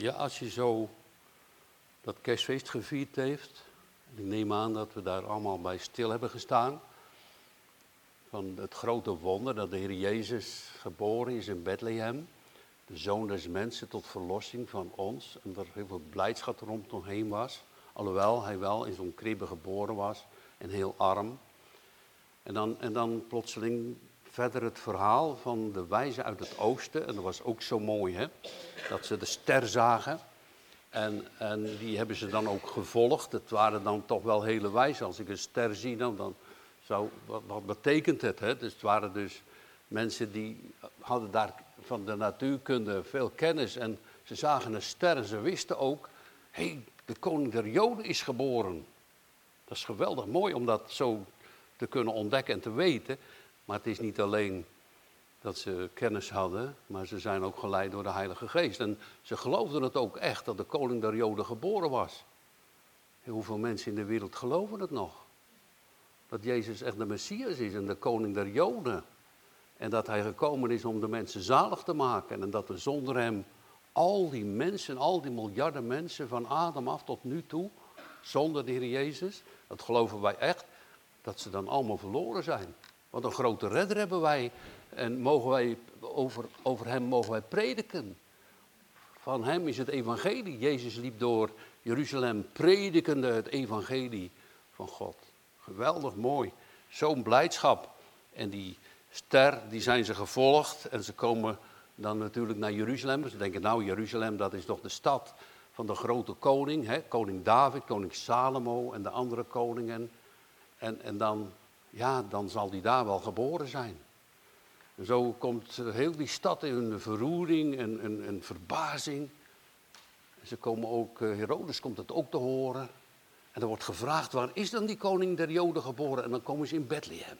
Ja, als je zo dat kerstfeest gevierd heeft, ik neem aan dat we daar allemaal bij stil hebben gestaan, van het grote wonder dat de Heer Jezus geboren is in Bethlehem, de zoon des mensen tot verlossing van ons, en dat er heel veel blijdschap rondomheen was, alhoewel hij wel in zo'n kribbe geboren was en heel arm. En dan, en dan plotseling verder het verhaal van de wijzen uit het oosten. En dat was ook zo mooi, hè? Dat ze de ster zagen. En, en die hebben ze dan ook gevolgd. Het waren dan toch wel hele wijzen. Als ik een ster zie, dan, dan zou, wat, wat betekent het? Hè? Dus het waren dus mensen die hadden daar van de natuurkunde veel kennis. En ze zagen een ster en ze wisten ook, hé, hey, de koning der Joden is geboren. Dat is geweldig mooi om dat zo te kunnen ontdekken en te weten. Maar het is niet alleen dat ze kennis hadden, maar ze zijn ook geleid door de Heilige Geest. En ze geloofden het ook echt dat de koning der Joden geboren was. En hoeveel mensen in de wereld geloven het nog? Dat Jezus echt de Messias is en de koning der Joden. En dat hij gekomen is om de mensen zalig te maken. En dat we zonder hem al die mensen, al die miljarden mensen van Adam af tot nu toe, zonder de Heer Jezus, dat geloven wij echt, dat ze dan allemaal verloren zijn. Want een grote redder hebben wij en mogen wij, over, over hem mogen wij prediken. Van hem is het evangelie. Jezus liep door Jeruzalem predikende het evangelie van God. Geweldig mooi. Zo'n blijdschap. En die ster, die zijn ze gevolgd en ze komen dan natuurlijk naar Jeruzalem. Ze denken, nou Jeruzalem, dat is toch de stad van de grote koning. Hè? Koning David, koning Salomo en de andere koningen. En, en dan ja, dan zal die daar wel geboren zijn. En zo komt heel die stad in een verroering en, een verbazing. En ze komen ook, eh, Herodes komt het ook te horen. En er wordt gevraagd, waar is dan die koning der Joden geboren? En dan komen ze in Bethlehem.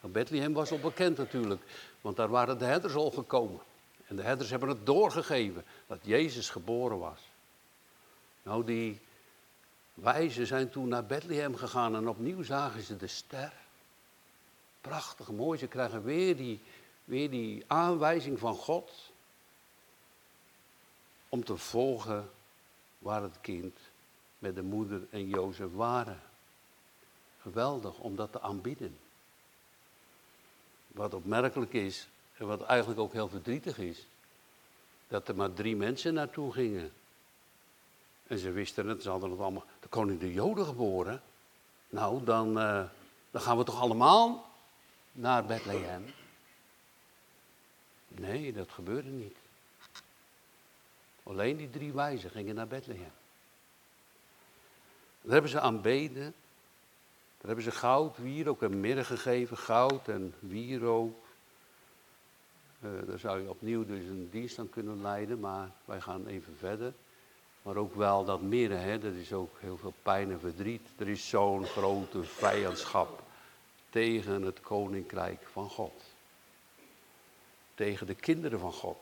Nou, Bethlehem was al bekend natuurlijk, want daar waren de herders al gekomen. En de herders hebben het doorgegeven dat Jezus geboren was. Nou, die wijzen zijn toen naar Bethlehem gegaan en opnieuw zagen ze de ster. Prachtig mooi, ze krijgen weer die, weer die aanwijzing van God om te volgen waar het kind met de moeder en Jozef waren. Geweldig om dat te aanbieden. Wat opmerkelijk is en wat eigenlijk ook heel verdrietig is, dat er maar drie mensen naartoe gingen. En ze wisten het, ze hadden het allemaal. De koning de Joden geboren. Nou, dan, uh, dan gaan we toch allemaal naar Bethlehem? Nee, dat gebeurde niet. Alleen die drie wijzen gingen naar Bethlehem. Daar hebben ze aanbeden. Daar hebben ze goud, wierook en mirre gegeven. Goud en wierook. Uh, daar zou je opnieuw dus een dienst aan kunnen leiden, maar wij gaan even verder. Maar ook wel dat midden, hè, dat is ook heel veel pijn en verdriet. Er is zo'n grote vijandschap tegen het koninkrijk van God. Tegen de kinderen van God.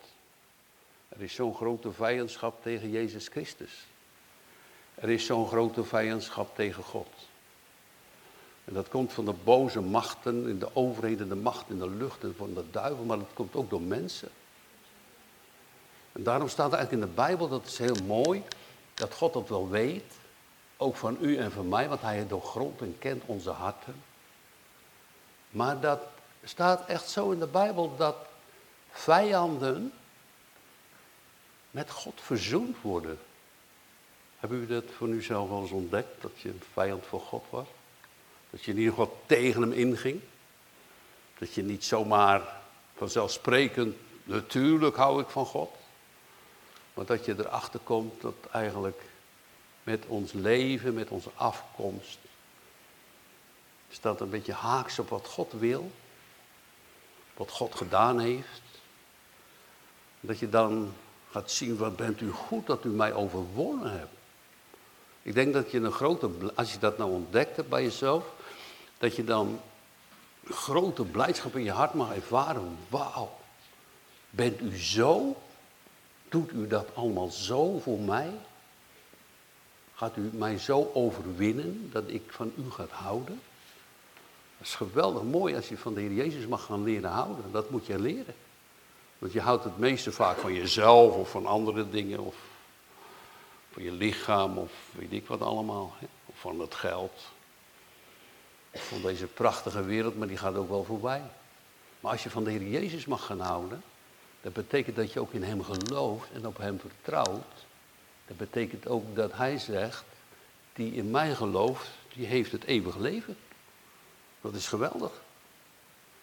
Er is zo'n grote vijandschap tegen Jezus Christus. Er is zo'n grote vijandschap tegen God. En dat komt van de boze machten in de overheden, de macht in de lucht en van de duivel, maar dat komt ook door mensen. En daarom staat eigenlijk in de Bijbel, dat is heel mooi, dat God dat wel weet, ook van u en van mij, want hij doorgrondt en kent onze harten. Maar dat staat echt zo in de Bijbel dat vijanden met God verzoend worden. Hebben u dat voor uzelf wel eens ontdekt, dat je een vijand voor God was? Dat je in ieder geval tegen hem inging? Dat je niet zomaar vanzelfsprekend, natuurlijk hou ik van God. Maar dat je erachter komt dat eigenlijk met ons leven, met onze afkomst, staat een beetje haaks op wat God wil, wat God gedaan heeft. Dat je dan gaat zien, wat bent u goed dat u mij overwonnen hebt. Ik denk dat je een grote, als je dat nou ontdekt hebt bij jezelf, dat je dan grote blijdschap in je hart mag ervaren. Wauw, bent u zo Doet u dat allemaal zo voor mij? Gaat u mij zo overwinnen dat ik van u gaat houden? Dat is geweldig mooi als je van de Heer Jezus mag gaan leren houden. Dat moet je leren. Want je houdt het meeste vaak van jezelf of van andere dingen. Of van je lichaam of weet ik wat allemaal. Hè? Of van het geld. Of van deze prachtige wereld, maar die gaat ook wel voorbij. Maar als je van de Heer Jezus mag gaan houden, dat betekent dat je ook in Hem gelooft en op Hem vertrouwt. Dat betekent ook dat Hij zegt, die in mij gelooft, die heeft het eeuwige leven. Dat is geweldig.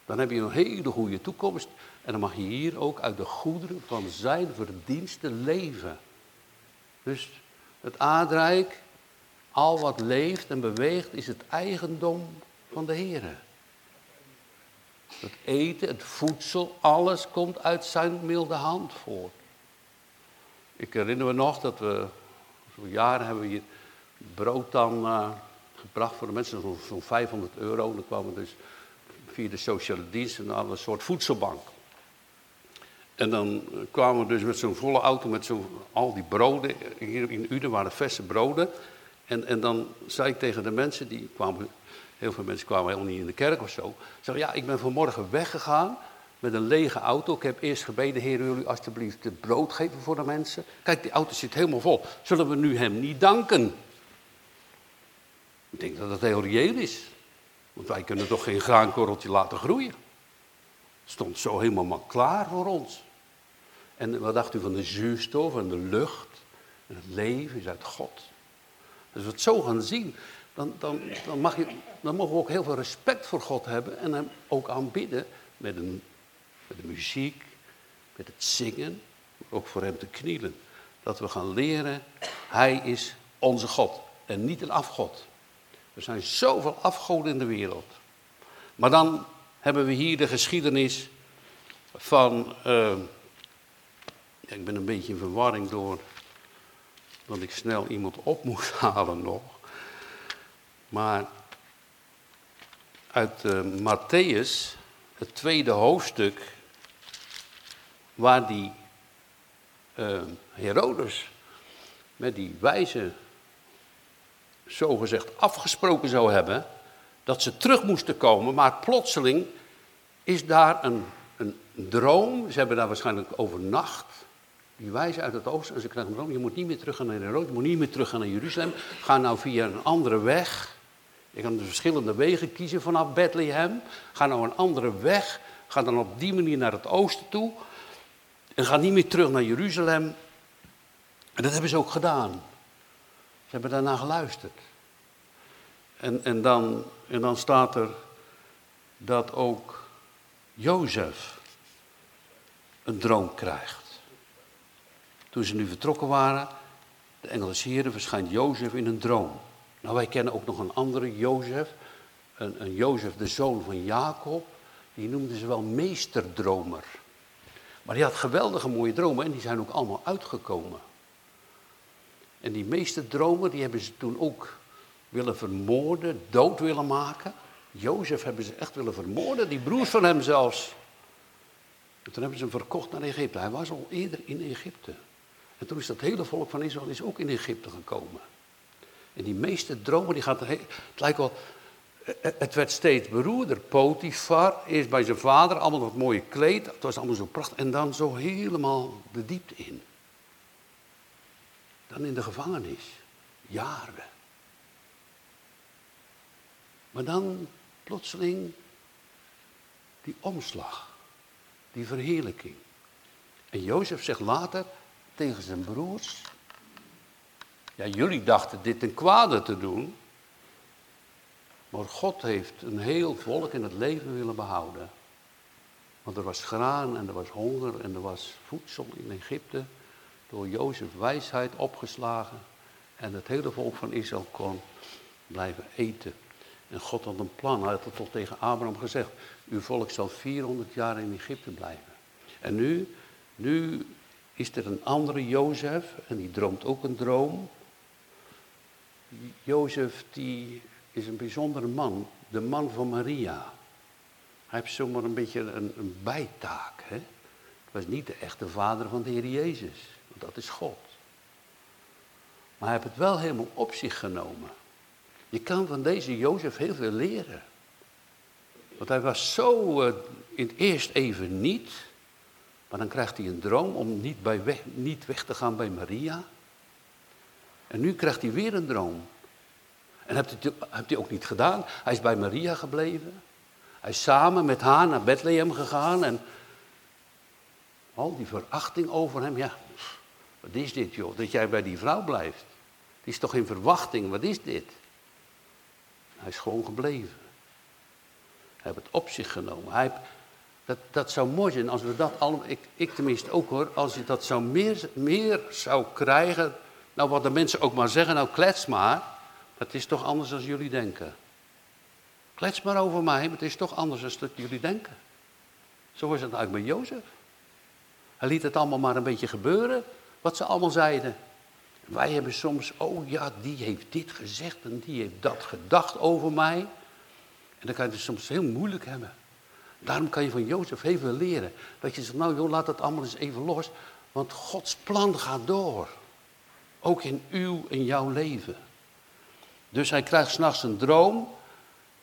Dan heb je een hele goede toekomst. En dan mag je hier ook uit de goederen van zijn verdiensten leven. Dus het aardrijk, al wat leeft en beweegt, is het eigendom van de Heer. Het eten, het voedsel, alles komt uit zijn milde hand voort. Ik herinner me nog dat we, zo'n jaren hebben we hier brood dan uh, gebracht voor de mensen, zo'n zo 500 euro. Dan kwamen dus via de sociale dienst een soort voedselbank. En dan kwamen we dus met zo'n volle auto met zo, al die broden. Hier in Uden waren verse broden. En, en dan zei ik tegen de mensen, die kwamen, heel veel mensen kwamen helemaal niet in de kerk of zo. Zeg ja, ik ben vanmorgen weggegaan met een lege auto. Ik heb eerst gebeden, Heer, jullie alstublieft het brood geven voor de mensen. Kijk, die auto zit helemaal vol. Zullen we nu hem niet danken? Ik denk dat dat heel reëel is. Want wij kunnen toch geen graankorreltje laten groeien. Stond zo helemaal klaar voor ons. En wat dacht u van de zuurstof en de lucht? En het leven is uit God. Dus als we het zo gaan zien, dan, dan, mag je, dan mogen we ook heel veel respect voor God hebben en hem ook aanbidden met, een, met de muziek, met het zingen, ook voor hem te knielen. Dat we gaan leren, hij is onze God en niet een afgod. Er zijn zoveel afgoden in de wereld. Maar dan hebben we hier de geschiedenis van. Ja, ik ben een beetje in verwarring door dat ik snel iemand op moest halen nog. Maar uit uh, Matthäus, het tweede hoofdstuk, waar die uh, Herodes met die wijze zogezegd afgesproken zou hebben dat ze terug moesten komen, maar plotseling is daar een, een droom. Ze hebben daar waarschijnlijk overnacht. Die wijzen uit het oosten en ze krijgen een droom. Je moet niet meer terug gaan naar Herodes, je moet niet meer terug gaan naar Jeruzalem. Ga nou via een andere weg. Je kan dus verschillende wegen kiezen vanaf Bethlehem. Ga nou een andere weg. Ga dan op die manier naar het oosten toe. En ga niet meer terug naar Jeruzalem. En dat hebben ze ook gedaan. Ze hebben daarna geluisterd. En, en, dan, en dan staat er dat ook Jozef een droom krijgt. Toen ze nu vertrokken waren, de Engelse heren, verschijnt Jozef in een droom. Nou, wij kennen ook nog een andere Jozef, een, een Jozef, de zoon van Jacob. Die noemden ze wel meesterdromer. Maar die had geweldige mooie dromen en die zijn ook allemaal uitgekomen. En die meeste dromen, die hebben ze toen ook willen vermoorden, dood willen maken. Jozef hebben ze echt willen vermoorden, die broers van hem zelfs. En toen hebben ze hem verkocht naar Egypte. Hij was al eerder in Egypte. En toen is dat hele volk van Israël is ook in Egypte gekomen. En die meeste dromen, die gaat het lijkt wel, het werd steeds beroerder. Potifar, eerst bij zijn vader, allemaal dat mooie kleed, het was allemaal zo prachtig. En dan zo helemaal de diepte in. Dan in de gevangenis. Jaren. Maar dan plotseling die omslag. Die verheerlijking. En Jozef zegt later tegen zijn broers. Jullie dachten dit een kwade te doen. Maar God heeft een heel volk in het leven willen behouden. Want er was graan en er was honger en er was voedsel in Egypte door Jozef wijsheid opgeslagen. En het hele volk van Israël kon blijven eten. En God had een plan. Hij had het tot tegen Abraham gezegd. Uw volk zal 400 jaar in Egypte blijven. En nu, nu is er een andere Jozef. En die droomt ook een droom. Jozef die is een bijzondere man. De man van Maria. Hij heeft zomaar een beetje een, bijtaak. Hè? Het was niet de echte vader van de Heer Jezus dat is God. Maar hij heeft het wel helemaal op zich genomen. Je kan van deze Jozef heel veel leren. Want hij was zo uh, in het eerst even niet. Maar dan krijgt hij een droom om niet, bij weg, niet weg te gaan bij Maria. En nu krijgt hij weer een droom. En heeft hij, heeft hij ook niet gedaan. Hij is bij Maria gebleven. Hij is samen met haar naar Bethlehem gegaan. En al die verachting over hem. Ja, wat is dit joh, dat jij bij die vrouw blijft. Het is toch geen verwachting, wat is dit? Hij is gewoon gebleven. Hij heeft het op zich genomen. Hij, dat, dat zou mooi zijn als we dat allemaal, ik, ik tenminste ook hoor, als je dat zou meer, meer zou krijgen. Nou, wat de mensen ook maar zeggen, nou klets maar. Het is toch anders dan jullie denken. Klets maar over mij, maar het is toch anders dan jullie denken. Zo was het eigenlijk bij Jozef. Hij liet het allemaal maar een beetje gebeuren, wat ze allemaal zeiden. Wij hebben soms, oh ja, die heeft dit gezegd en die heeft dat gedacht over mij. En dan kan je het soms heel moeilijk hebben. Daarom kan je van Jozef veel leren. Dat je zegt, nou joh, laat het allemaal eens even los. Want Gods plan gaat door. Ook in uw en jouw leven. Dus hij krijgt s'nachts een droom.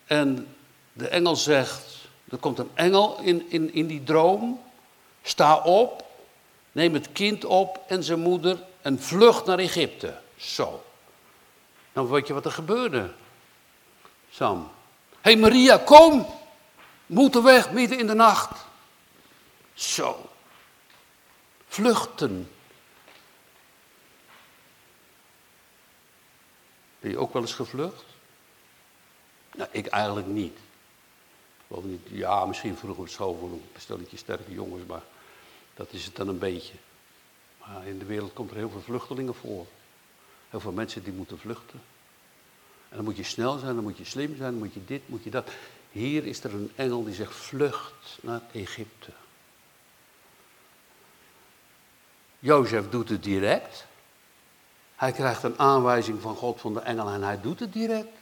En de engel zegt, er komt een engel in, in, in die droom. Sta op, neem het kind op en zijn moeder en vlucht naar Egypte. Zo. Dan weet je wat er gebeurde. Sam. Hé hey Maria, kom! Moeten weg midden in de nacht. Zo. Vluchten. Ben je ook wel eens gevlucht? Nou, ik eigenlijk niet. niet. Ja, misschien vroeger op school een stelletje sterke jongens, maar dat is het dan een beetje. Maar in de wereld komt er heel veel vluchtelingen voor. Heel veel mensen die moeten vluchten. En dan moet je snel zijn, dan moet je slim zijn, dan moet je dit, moet je dat. Hier is er een engel die zegt vlucht naar Egypte. Jozef doet het direct. Hij krijgt een aanwijzing van God van de engel en hij doet het direct.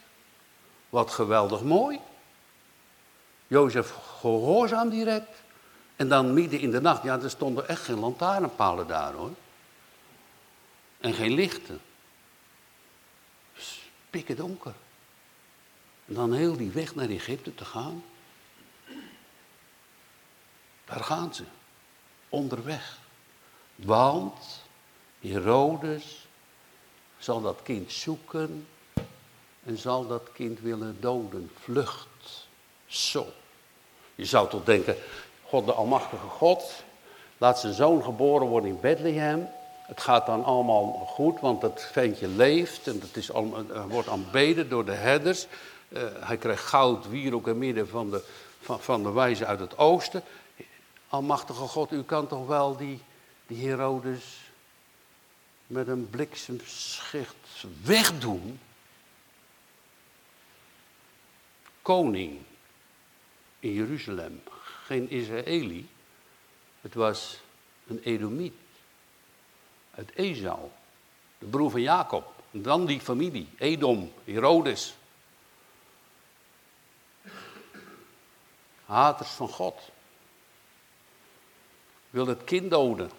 Wat geweldig mooi. Jozef gehoorzaam direct. En dan midden in de nacht, ja, er stonden echt geen lantaarnpalen daar hoor. En geen lichten. Pikken donker. En dan heel die weg naar Egypte te gaan. Daar gaan ze. Onderweg. Want Herodes zal dat kind zoeken en zal dat kind willen doden. Vlucht. Zo. Je zou toch denken, God de Almachtige God laat zijn zoon geboren worden in Bethlehem. Het gaat dan allemaal goed, want dat ventje leeft en het is wordt aanbeden door de herders. Uh, hij krijgt goud, wierook en midden van de, van, van de wijze uit het oosten. Almachtige God, u kan toch wel die, die Herodes met een bliksemschicht wegdoen? Koning in Jeruzalem, geen Israëli. Het was een Edomiet uit Esau, de broer van Jacob. En dan die familie, Edom, Herodes. Haters van God. Wil het kind doden.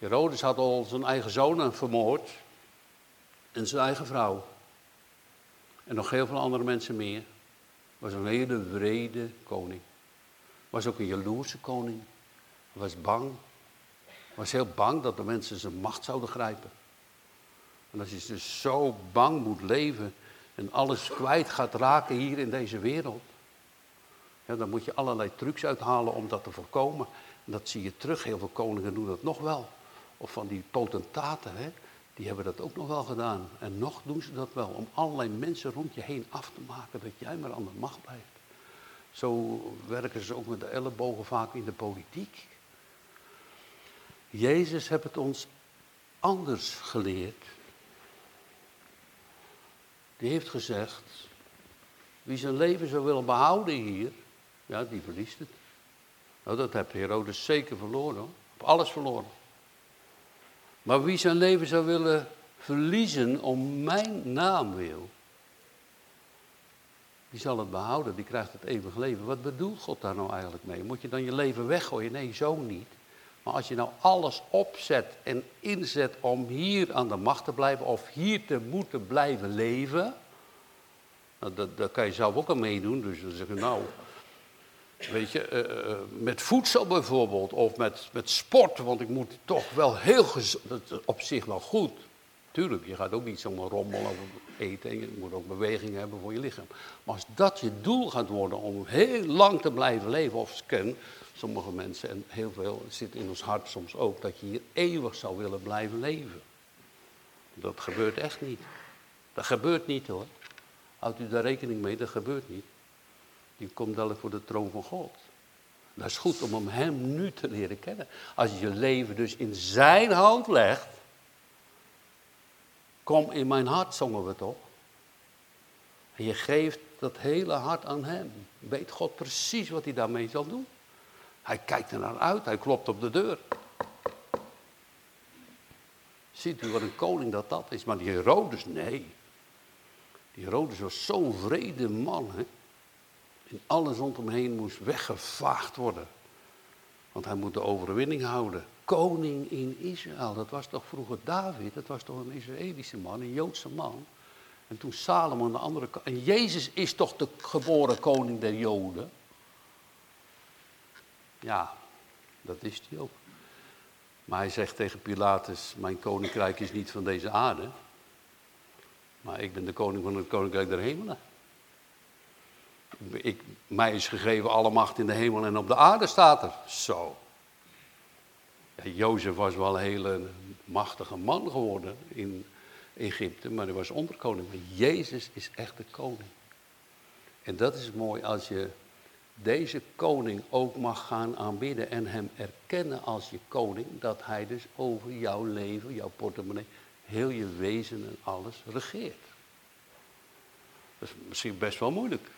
Herodes had al zijn eigen zonen vermoord. En zijn eigen vrouw. En nog heel veel andere mensen meer was een hele wrede koning. Was ook een jaloerse koning. Was bang. Was heel bang dat de mensen zijn macht zouden grijpen. En als je dus zo bang moet leven en alles kwijt gaat raken hier in deze wereld. Ja, dan moet je allerlei trucs uithalen om dat te voorkomen. En dat zie je terug. Heel veel koningen doen dat nog wel. Of van die potentaten, hè, die hebben dat ook nog wel gedaan. En nog doen ze dat wel, om allerlei mensen rond je heen af te maken, dat jij maar aan de macht blijft. Zo werken ze ook met de ellebogen vaak in de politiek. Jezus heeft het ons anders geleerd. Die heeft gezegd, wie zijn leven zou willen behouden hier, ja, die verliest het. Nou, dat heeft Herodes zeker verloren hoor. Op alles verloren. Maar wie zijn leven zou willen verliezen om mijn naam wil, die zal het behouden, die krijgt het eeuwig leven. Wat bedoelt God daar nou eigenlijk mee? Moet je dan je leven weggooien? Nee, zo niet. Maar als je nou alles opzet en inzet om hier aan de macht te blijven of hier te moeten blijven leven, nou, dat, kan je zelf ook aan meedoen. Dus dan zeg je nou, Weet je, eh, eh, met voedsel bijvoorbeeld, of met, met sport, want ik moet toch wel heel gezond, dat is op zich wel goed. Tuurlijk, je gaat ook niet zomaar rommelen of eten, je moet ook beweging hebben voor je lichaam. Maar als dat je doel gaat worden om heel lang te blijven leven, of scan, sommige mensen, en heel veel zit in ons hart soms ook, dat je hier eeuwig zou willen blijven leven. Dat gebeurt echt niet. Dat gebeurt niet hoor. Houdt u daar rekening mee, dat gebeurt niet. Die komt wel voor de troon van God. Dat is goed om hem nu te leren kennen. Als je je leven dus in zijn hand legt. Kom in mijn hart, zongen we toch? En je geeft dat hele hart aan hem. Weet God precies wat hij daarmee zal doen. Hij kijkt er naar uit, hij klopt op de deur. Ziet u wat een koning dat dat is? Maar die Herodes, nee. Die Herodes was zo'n vrede man. Hè? En alles rondom heen moest weggevaagd worden. Want hij moet de overwinning houden. Koning in Israël, dat was toch vroeger David, dat was toch een Israëlische man, een Joodse man. En toen Salomon de andere kant. En Jezus is toch de geboren koning der Joden? Ja, dat is hij ook. Maar hij zegt tegen Pilatus: Mijn koninkrijk is niet van deze aarde. Maar ik ben de koning van het koninkrijk der hemelen. Ik, mij is gegeven alle macht in de hemel en op de aarde staat er. Zo. Ja, Jozef was wel een hele machtige man geworden in Egypte, maar hij was onderkoning. Maar Jezus is echt de koning. En dat is mooi als je deze koning ook mag gaan aanbidden en hem erkennen als je koning, dat hij dus over jouw leven, jouw portemonnee, heel je wezen en alles regeert. Dat is misschien best wel moeilijk.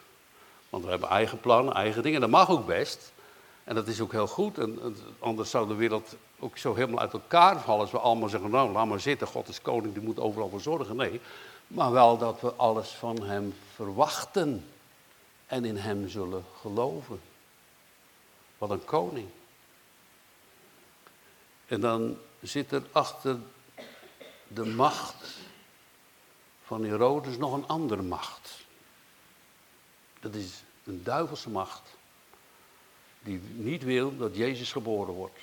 Want we hebben eigen plannen, eigen dingen. Dat mag ook best. En dat is ook heel goed. En, anders zou de wereld ook zo helemaal uit elkaar vallen. Als we allemaal zeggen, nou laat maar zitten, God is koning, die moet overal voor zorgen. Nee, maar wel dat we alles van hem verwachten. En in hem zullen geloven. Wat een koning. En dan zit er achter de macht van Herodes nog een andere macht. Dat is een duivelse macht. Die niet wil dat Jezus geboren wordt.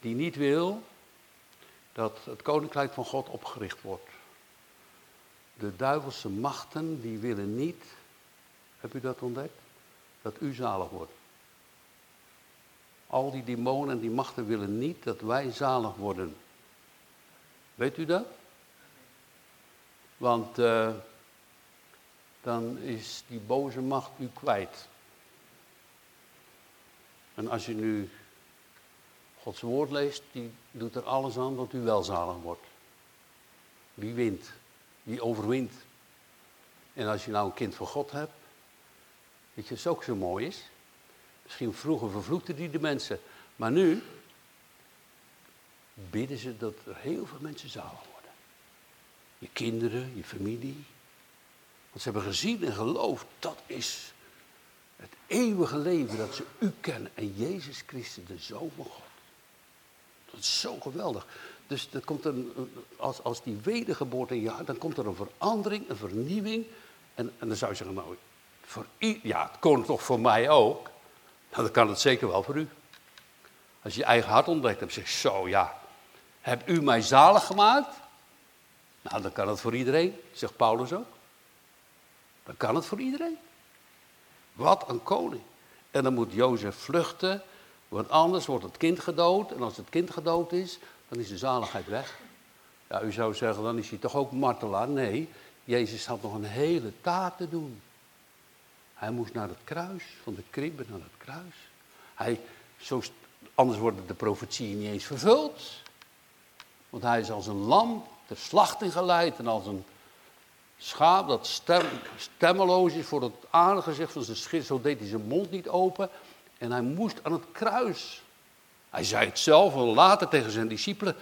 Die niet wil dat het koninkrijk van God opgericht wordt. De duivelse machten die willen niet, heb u dat ontdekt? Dat u zalig wordt. Al die demonen en die machten willen niet dat wij zalig worden. Weet u dat? Want uh, dan is die boze macht u kwijt. En als je nu Gods woord leest, die doet er alles aan dat u welzalig wordt. Wie wint? Wie overwint? En als je nou een kind van God hebt, weet je, het ook zo mooi is. Misschien vroeger vervloekten die de mensen, maar nu bidden ze dat er heel veel mensen zalig worden. Je kinderen, je familie, want ze hebben gezien en geloofd, dat is het eeuwige leven dat ze u kennen. En Jezus Christus, de Zoon van God. Dat is zo geweldig. Dus er komt een, als, als die wedergeboorte in je hart, dan komt er een verandering, een vernieuwing. En, en dan zou je zeggen, nou, voor i, ja, het kon toch voor mij ook. Nou, dan kan het zeker wel voor u. Als je je eigen hart ontdekt hebt, zeg je, zo ja, hebt u mij zalig gemaakt? Nou, dan kan het voor iedereen, zegt Paulus ook. Dan kan het voor iedereen. Wat een koning. En dan moet Jozef vluchten, want anders wordt het kind gedood. En als het kind gedood is, dan is de zaligheid weg. Ja, u zou zeggen, dan is hij toch ook martelaar? Nee, Jezus had nog een hele taak te doen. Hij moest naar het kruis, van de kribben naar het kruis. Hij, zo, anders worden de profetieën niet eens vervuld. Want hij is als een lam ter slachting geleid en als een schaap dat stem, stemmeloos is voor het aangezicht van zijn schit. Zo deed hij zijn mond niet open. En hij moest aan het kruis. Hij zei het zelf later tegen zijn discipelen.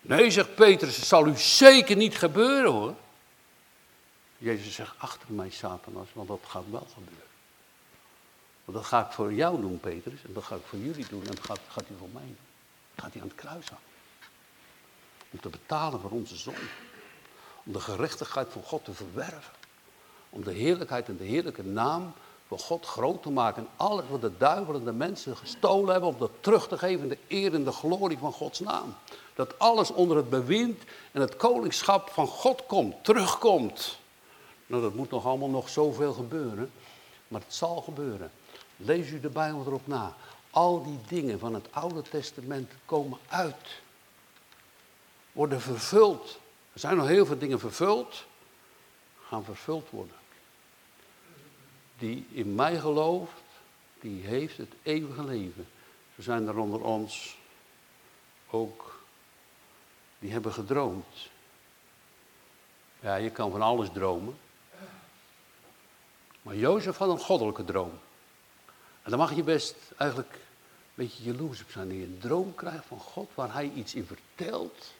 Nee, zegt Petrus, het zal u zeker niet gebeuren hoor. Jezus zegt, achter mij Satanas, want dat gaat wel gebeuren. Want dat ga ik voor jou doen, Petrus. En dat ga ik voor jullie doen. En dat gaat, gaat hij voor mij doen. Dat gaat hij aan het kruis hangen. Om te betalen voor onze zonde. Om de gerechtigheid van God te verwerven. Om de heerlijkheid en de heerlijke naam voor God groot te maken. En alles wat de duivel en de mensen gestolen hebben, om dat terug te geven in de eer en de glorie van Gods naam. Dat alles onder het bewind en het koningschap van God komt, terugkomt. Nou, dat moet nog allemaal nog zoveel gebeuren, maar het zal gebeuren. Lees u de Bijbel erop na. Al die dingen van het Oude Testament komen uit. Worden vervuld. Er zijn nog heel veel dingen vervuld, gaan vervuld worden die in mij gelooft, die heeft het eeuwige leven. Zo zijn er onder ons ook die hebben gedroomd. Ja, je kan van alles dromen. Maar Jozef had een goddelijke droom. En dan mag je best eigenlijk een beetje jaloers op zijn. Dat je een droom krijgt van God waar hij iets in vertelt.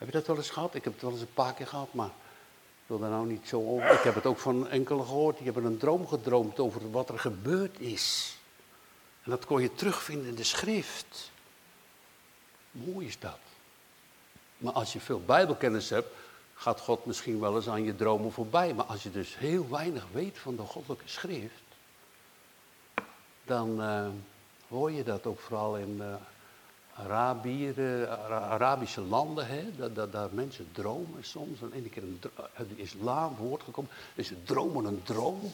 Heb je dat wel eens gehad? Ik heb het wel eens een paar keer gehad, maar wil daar nou niet zo over. Ik heb het ook van enkele gehoord. Die hebben een droom gedroomd over wat er gebeurd is. En dat kon je terugvinden in de schrift. Mooi is dat. Maar als je veel Bijbelkennis hebt, gaat God misschien wel eens aan je dromen voorbij. Maar als je dus heel weinig weet van de goddelijke schrift, dan uh, hoor je dat ook vooral in uh, Arabieren, Arabische landen, hè, dat, dat, dat, mensen dromen soms. En een keer een, uit de islam woord gekomen, dus ze dromen een droom.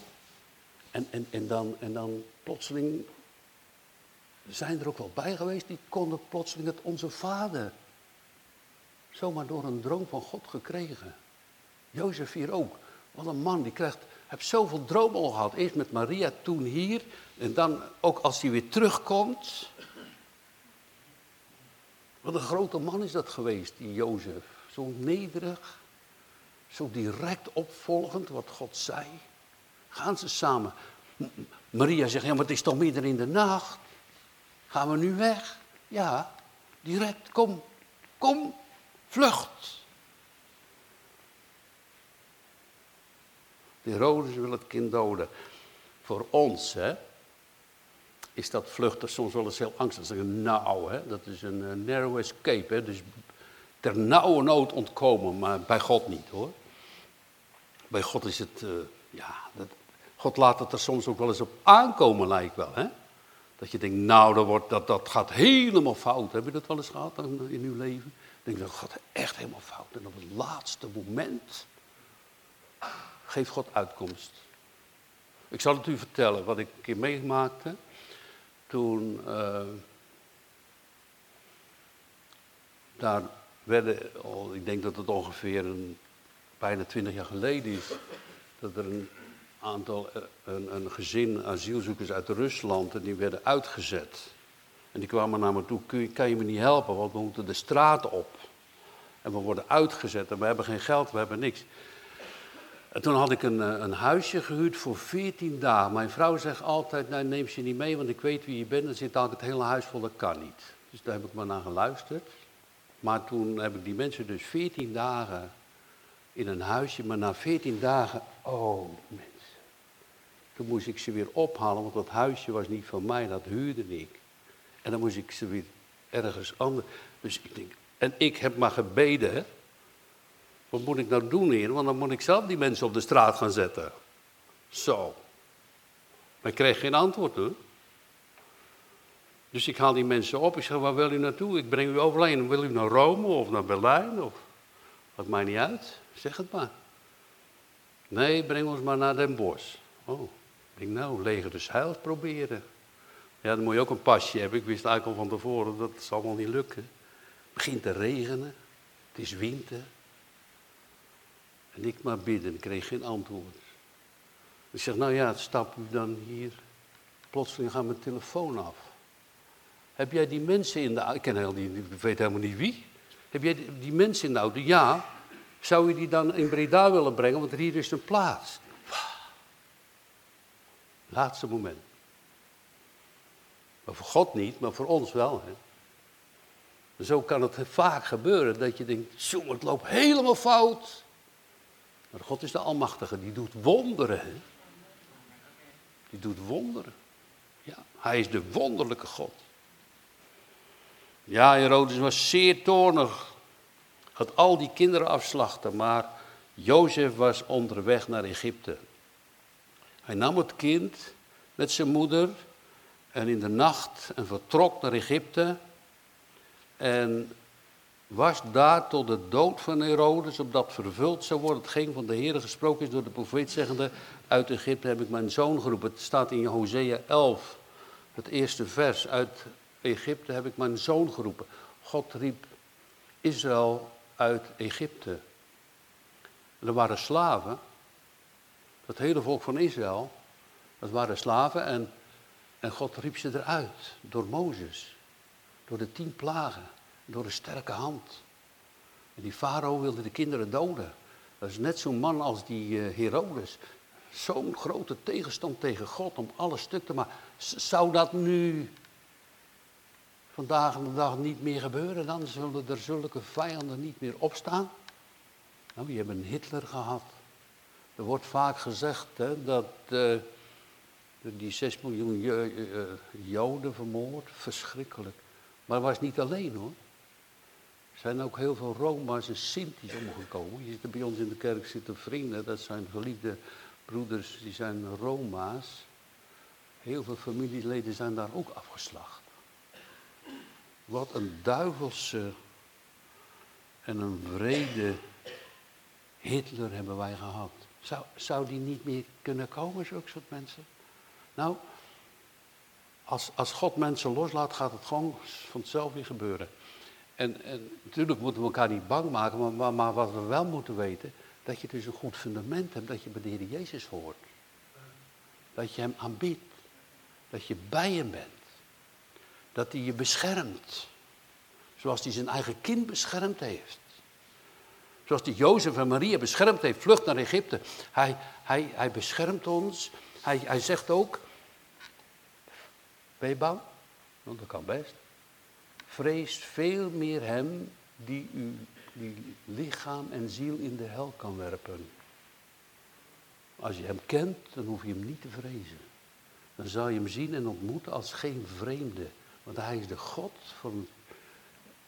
En, en, en, dan, en dan plotseling zijn er ook wel bij geweest, die konden plotseling het onze vader zomaar door een droom van God gekregen. Jozef hier ook. Wat een man, die krijgt, heeft zoveel dromen al gehad. Eerst met Maria, toen hier. En dan ook als hij weer terugkomt. Wat een grote man is dat geweest, die Jozef. Zo nederig, zo direct opvolgend wat God zei. Gaan ze samen. Maria zegt, ja, maar het is toch midden in de nacht. Gaan we nu weg? Ja, direct, kom, kom, vlucht. De Herodes wil het kind doden. Voor ons, hè, is dat vluchten soms wel eens heel angstig. Een nou, hè? dat is een narrow escape. Hè? Dus ter nauwe nood ontkomen, maar bij God niet hoor. Bij God is het, uh, ja, dat, God laat het er soms ook wel eens op aankomen, lijkt wel. Hè? Dat je denkt, nou, dat, wordt, dat, dat gaat helemaal fout. Heb je dat wel eens gehad in uw leven? denk dat gaat echt helemaal fout. En op het laatste moment geeft God uitkomst. Ik zal het u vertellen wat ik een keer meemaakte toen uh, daar werden, oh, ik denk dat het ongeveer een, bijna twintig jaar geleden is, dat er een aantal, eh, een, een gezin asielzoekers uit Rusland, en die werden uitgezet. En die kwamen naar me toe, kan je me niet helpen, want we moeten de straten op. En we worden uitgezet en we hebben geen geld, we hebben niks. En toen had ik een, eh, een huisje gehuurd voor 14 dagen. Mijn vrouw zegt altijd, nou neem ze niet mee, want ik weet wie je bent. Dan zit altijd het hele huis vol, dat kan niet. Dus daar heb ik maar naar geluisterd. Maar toen heb ik die mensen dus 14 dagen in een huisje. Maar na 14 dagen, oh mensen. Toen moest ik ze weer ophalen, want dat huisje was niet van mij, dat huurde ik. En dan moest ik ze weer ergens anders. Dus ik denk, en ik heb maar gebeden. Wat moet ik nou doen hier? Want dan moet ik zelf die mensen op de straat gaan zetten. Zo. Maar ik kreeg geen antwoord hoor. Dus ik haal die mensen op. Ik zeg, waar wil u naartoe? Ik breng u overheen. Wil u naar Rome of naar Berlijn? Of... Maakt mij niet uit. Zeg het maar. Nee, breng ons maar naar Den Bosch. Oh, ik nou, leger dus heil proberen. Ja, dan moet je ook een pasje hebben. Ik wist eigenlijk al van tevoren, dat zal wel niet lukken. Het begint te regenen. Het is winter. En ik maar bidden, kreeg geen antwoord. Ik zeg, nou ja, stap u dan hier. Plotseling gaat mijn telefoon af. Heb jij die mensen in de auto? Ik ken weet helemaal niet wie. Heb jij die, mensen in de auto? Ja. Zou je die dan in Breda willen brengen? Want hier is een plaats. Laatste moment. Maar voor God niet, maar voor ons wel. Hè? Zo kan het vaak gebeuren dat je denkt, jongen, het loopt helemaal fout. Maar God is de Almachtige, die doet wonderen. Die doet wonderen. Ja, hij is de wonderlijke God. Ja, Herodes was zeer toornig. Had al die kinderen afslachten, maar Jozef was onderweg naar Egypte. Hij nam het kind met zijn moeder en in de nacht en vertrok naar Egypte. En was daar tot de dood van Herodes, opdat vervuld zou worden hetgeen van de Heer gesproken is door de profeet, zeggende, uit Egypte heb ik mijn zoon geroepen. Het staat in Hosea 11, het eerste vers, uit Egypte heb ik mijn zoon geroepen. God riep Israël uit Egypte. er waren slaven, dat hele volk van Israël, dat waren slaven en, en God riep ze eruit door Mozes, door de tien plagen door een sterke hand. En die farao wilde de kinderen doden. Dat is net zo'n man als die uh, Herodes. Zo'n grote tegenstand tegen God om alles stuk te maken. Zou dat nu vandaag de dag niet meer gebeuren? Dan zullen er zulke vijanden niet meer opstaan. Nou, je hebt een Hitler gehad. Er wordt vaak gezegd hè, dat uh, die 6 miljoen uh, Joden vermoord, verschrikkelijk. Maar het was niet alleen hoor. Zijn ook heel veel Roma's en Sinti's omgekomen. Je bij ons in de kerk zitten vrienden, dat zijn geliefde broeders, die zijn Roma's. Heel veel familieleden zijn daar ook afgeslacht. Wat een duivelse en een wrede Hitler hebben wij gehad. Zou, zou die niet meer kunnen komen, zulke soort mensen? Nou, als, als God mensen loslaat, gaat het gewoon vanzelf weer gebeuren. En, en, natuurlijk moeten we elkaar niet bang maken, maar, maar, wat we wel moeten weten, dat je dus een goed fundament hebt, dat je bij de Heer Jezus hoort. Dat je Hem aanbiedt. Dat je bij Hem bent. Dat Hij je beschermt. Zoals Hij zijn eigen kind beschermd heeft. Zoals hij Jozef en Maria beschermd heeft, vlucht naar Egypte. Hij, hij, hij beschermt ons. Hij, hij zegt ook, ben je bang? Want dat kan best vreest veel meer hem die die lichaam en ziel in de hel kan werpen. Als je hem kent, dan hoef je hem niet te vrezen. Dan zal je hem zien en ontmoeten als geen vreemde. Want hij is de God van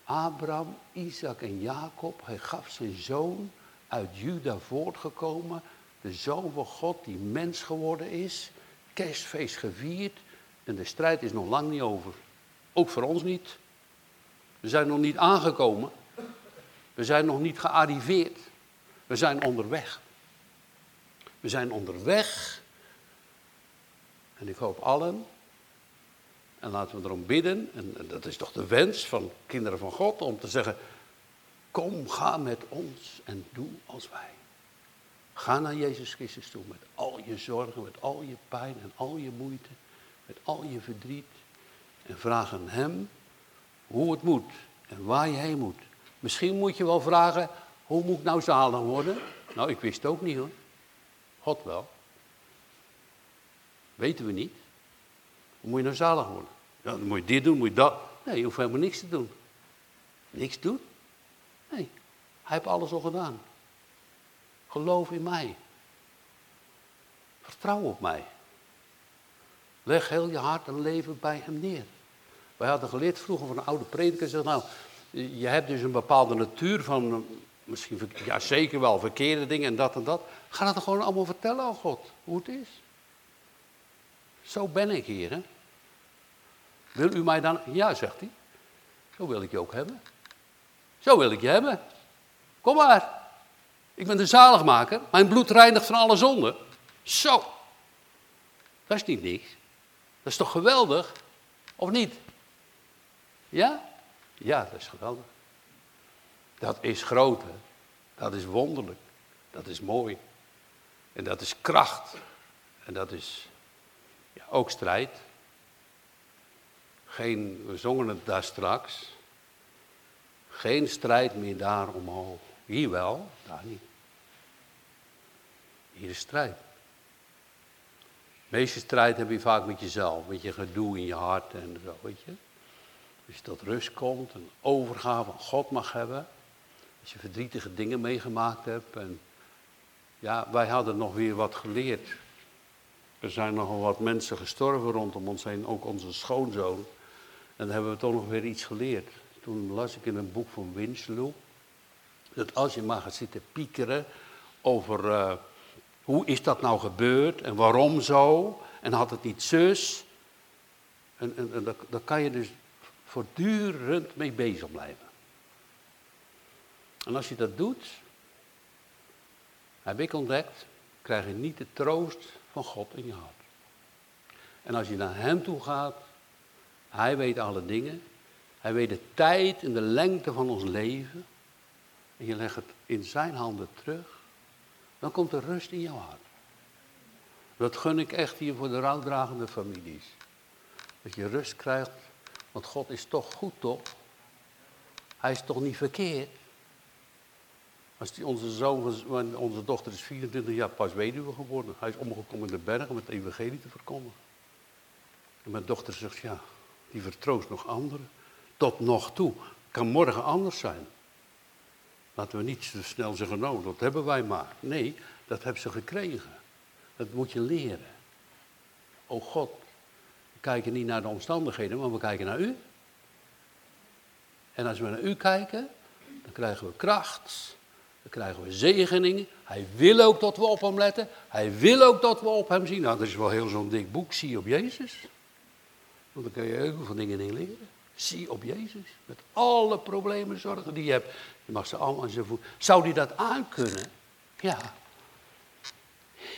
Abraham, Isaac en Jacob. Hij gaf zijn zoon uit Juda voortgekomen. De zoon van God die mens geworden is. Kerstfeest gevierd. En de strijd is nog lang niet over. Ook voor ons niet. We zijn nog niet aangekomen. We zijn nog niet gearriveerd. We zijn onderweg. We zijn onderweg. En ik hoop allen. En laten we erom bidden. En, dat is toch de wens van kinderen van God. Om te zeggen. Kom, ga met ons en doe als wij. Ga naar Jezus Christus toe met al je zorgen, met al je pijn en al je moeite, met al je verdriet. En vraag aan Hem hoe het moet en waar je heen moet. Misschien moet je wel vragen, hoe moet ik nou zalig worden? Nou, ik wist het ook niet hoor. God wel. Weten we niet. Hoe moet je nou zalig worden? Ja, dan moet je dit doen, moet je dat. Nee, je hoeft helemaal niks te doen. Niks doen? Nee, hij heeft alles al gedaan. Geloof in mij. Vertrouw op mij. Leg heel je hart en leven bij hem neer. Wij hadden geleerd vroeger van een oude prediker, zegt nou, je hebt dus een bepaalde natuur van, misschien, ja zeker wel, verkeerde dingen en dat en dat. Ga dat gewoon allemaal vertellen aan God, hoe het is. Zo ben ik hier, hè. Wil u mij dan, ja, zegt hij, zo wil ik je ook hebben. Zo wil ik je hebben. Kom maar. Ik ben de zaligmaker. Mijn bloed reinigt van alle zonden. Zo. Dat is niet niks. Dat is toch geweldig? Of niet? Ja? Ja, dat is geweldig. Dat is groot, hè? dat is wonderlijk, dat is mooi. En dat is kracht. En dat is ja, ook strijd. Geen, we zongen het daar straks. Geen strijd meer daar omhoog. Hier wel, daar niet. Hier is strijd. De meeste strijd heb je vaak met jezelf, met je gedoe in je hart en zo, weet je. Als je rust komt, een overgave aan God mag hebben. Als je verdrietige dingen meegemaakt hebt. En ja, wij hadden nog weer wat geleerd. Er zijn nogal wat mensen gestorven rondom ons heen, ook onze schoonzoon. En dan hebben we toch nog weer iets geleerd. Toen las ik in een boek van Winslow. Dat als je maar gaat zitten piekeren over uh, Hoe is dat nou gebeurd en waarom zo? En had het niet zus? En, en, en daar kan je dus voortdurend mee bezig blijven. En als je dat doet, heb ik ontdekt, krijg je niet de troost van God in je hart. En als je naar Hem toe gaat, Hij weet alle dingen. Hij weet de tijd en de lengte van ons leven. En je legt het in Zijn handen terug. Dan komt er rust in jouw hart. Dat gun ik echt hier voor de rouwdragende families. Dat je rust krijgt, want God is toch goed, toch? Hij is toch niet verkeerd? Als die, onze zoon, onze dochter is 24 jaar pas weduwe geworden. Hij is omgekomen in de bergen om het evangelie te verkondigen. En mijn dochter zegt, ja, die vertroost nog anderen. Tot nog toe. Kan morgen anders zijn. Laten we niet te snel zeggen, nou, dat hebben wij maar. Nee, dat hebben ze gekregen. Dat moet je leren. O God, kijken niet naar de omstandigheden, maar we kijken naar u. En als we naar u kijken, dan krijgen we kracht. Dan krijgen we zegeningen. Hij wil ook dat we op hem letten. Hij wil ook dat we op hem zien. Nou, dat is wel heel zo'n dik boek. Zie op Jezus. Want dan kun je heel veel dingen in leren. Zie op Jezus. Met alle problemen, zorgen die je hebt. Je mag ze allemaal aan zijn voet. Zou die dat aankunnen? Ja.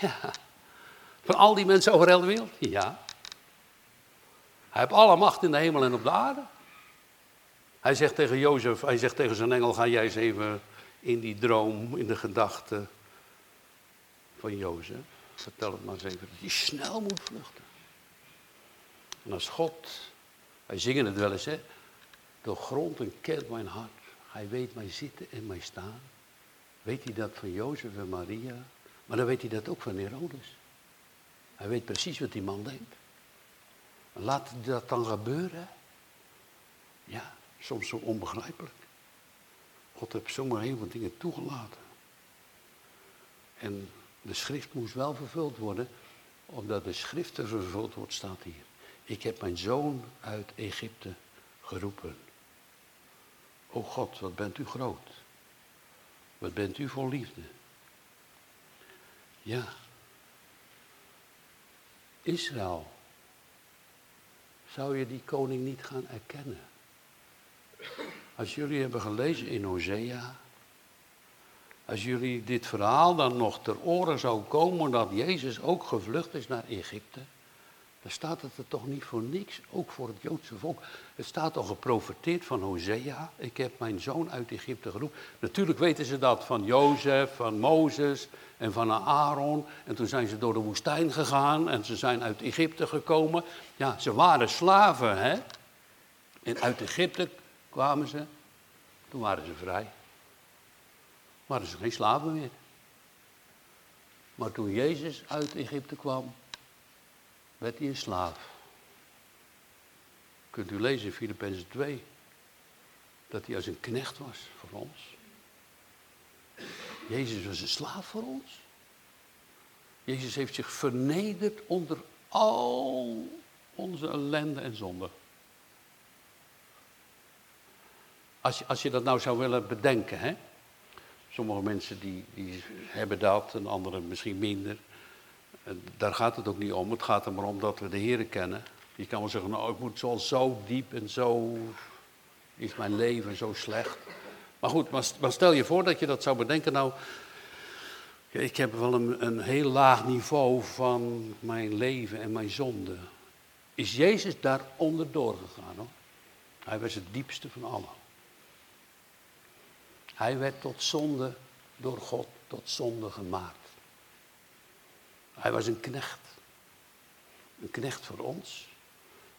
Ja. Van al die mensen over heel de wereld? Ja. Hij heeft alle macht in de hemel en op de aarde. Hij zegt tegen Jozef, hij zegt tegen zijn engel, ga jij eens even in die droom, in de gedachte van Jozef. Vertel het maar eens even, dat hij snel moet vluchten. En als God, wij zingen het wel eens, hè. De grond en kent mijn hart. Hij weet mij zitten en mij staan. Weet hij dat van Jozef en Maria? Maar dan weet hij dat ook van Herodes. Hij weet precies wat die man denkt. Laat dat dan gebeuren. Ja, soms zo onbegrijpelijk. God heeft zomaar heel veel dingen toegelaten. En de schrift moest wel vervuld worden, omdat de schrift er vervuld wordt, staat hier. Ik heb mijn zoon uit Egypte geroepen. O God, wat bent u groot. Wat bent u vol liefde. Ja. Israël. Zou je die koning niet gaan erkennen? Als jullie hebben gelezen in Hosea, als jullie dit verhaal dan nog ter oren zou komen dat Jezus ook gevlucht is naar Egypte, dan staat het er toch niet voor niks, ook voor het Joodse volk. Het staat al geprofeteerd van Hosea, ik heb mijn zoon uit Egypte geroepen. Natuurlijk weten ze dat van Jozef, van Mozes en van Aaron. En toen zijn ze door de woestijn gegaan en ze zijn uit Egypte gekomen. Ja, ze waren slaven, hè. En uit Egypte kwamen ze, toen waren ze vrij. Waren ze geen slaven meer. Maar toen Jezus uit Egypte kwam, werd hij een slaaf. Kunt u lezen in Filippenzen 2, dat hij als een knecht was voor ons. Jezus was een slaaf voor ons. Jezus heeft zich vernederd onder al onze ellende en zonde. Als je, als je dat nou zou willen bedenken, hè. Sommige mensen die, die hebben dat en anderen misschien minder. Daar gaat het ook niet om. Het gaat er maar om dat we de Heer kennen. Je kan wel zeggen, nou ik moet zo, zo diep en zo is mijn leven zo slecht. Maar goed, maar, stel je voor dat je dat zou bedenken. Nou, ik heb wel een, een heel laag niveau van mijn leven en mijn zonde. Is Jezus daar onderdoor gegaan hoor? Hij was het diepste van allen. Hij werd tot zonde door God, tot zonde gemaakt. Hij was een knecht. Een knecht voor ons.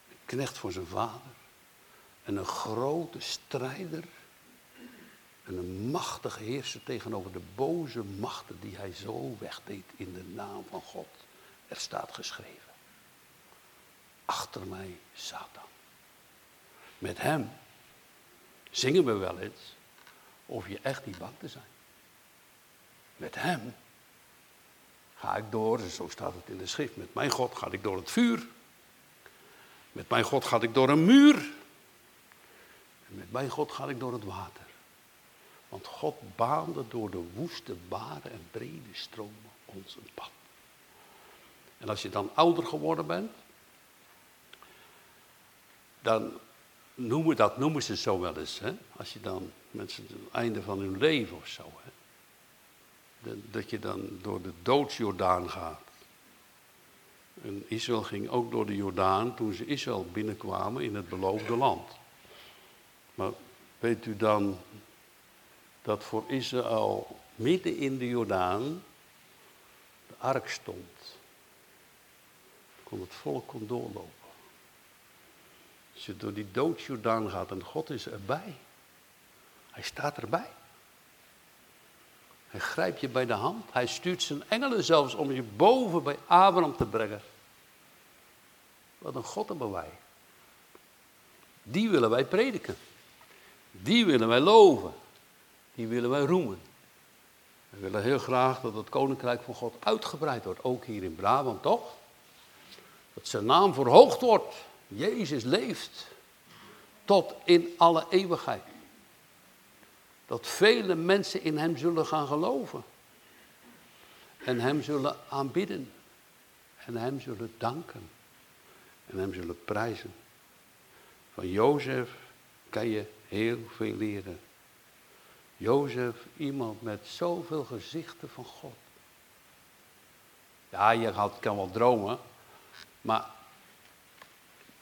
Een knecht voor zijn vader. En een grote strijder. En een machtige heerser tegenover de boze machten die hij zo wegdeed in de naam van God. Er staat geschreven. Achter mij Satan. Met hem zingen we wel eens of je echt niet bang te zijn. Met hem ga ik door, zo staat het in de schrift, met mijn God ga ik door het vuur. Met mijn God ga ik door een muur. En met mijn God ga ik door het water. Want God baande door de woeste baren en brede stromen ons een pad. En als je dan ouder geworden bent, dan noemen, dat noemen ze zo wel eens. Hè? Als je dan met het einde van hun leven of zo. Hè? Dat je dan door de doodsjordaan gaat. En Israël ging ook door de Jordaan toen ze Israël binnenkwamen in het beloofde land. Maar weet u dan dat voor Israël midden in de Jordaan de ark stond? Kon het volk kon doorlopen. Als je door die doodsjordaan gaat en God is erbij. Hij staat erbij. Hij grijpt je bij de hand. Hij stuurt zijn engelen zelfs om je boven bij Abraham te brengen. Wat een God hebben wij. Die willen wij prediken. Die willen wij loven. Die willen wij roemen. We willen heel graag dat het koninkrijk van God uitgebreid wordt. Ook hier in Brabant, toch? Dat zijn naam verhoogd wordt. Jezus leeft. Tot in alle eeuwigheid. Dat vele mensen in Hem zullen gaan geloven. En Hem zullen aanbidden. En Hem zullen danken. En Hem zullen prijzen. Van Jozef kan je heel veel leren. Jozef, iemand met zoveel gezichten van God. Ja, je kan wel dromen, maar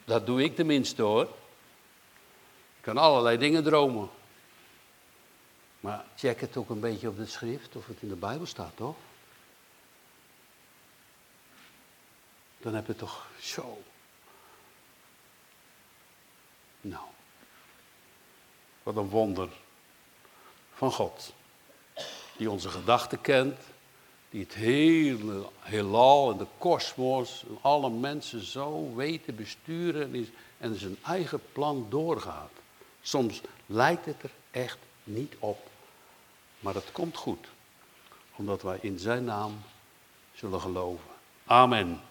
dat doe ik tenminste hoor. Ik kan allerlei dingen dromen. Maar check het ook een beetje op de schrift, of het in de Bijbel staat, toch? Dan heb je toch zo. Nou, wat een wonder van God. Die onze gedachten kent, die het hele heelal en de kosmos en alle mensen zo weet te besturen en zijn eigen plan doorgaat. Soms lijkt het er echt niet op. Maar het komt goed, omdat wij in zijn naam zullen geloven. Amen.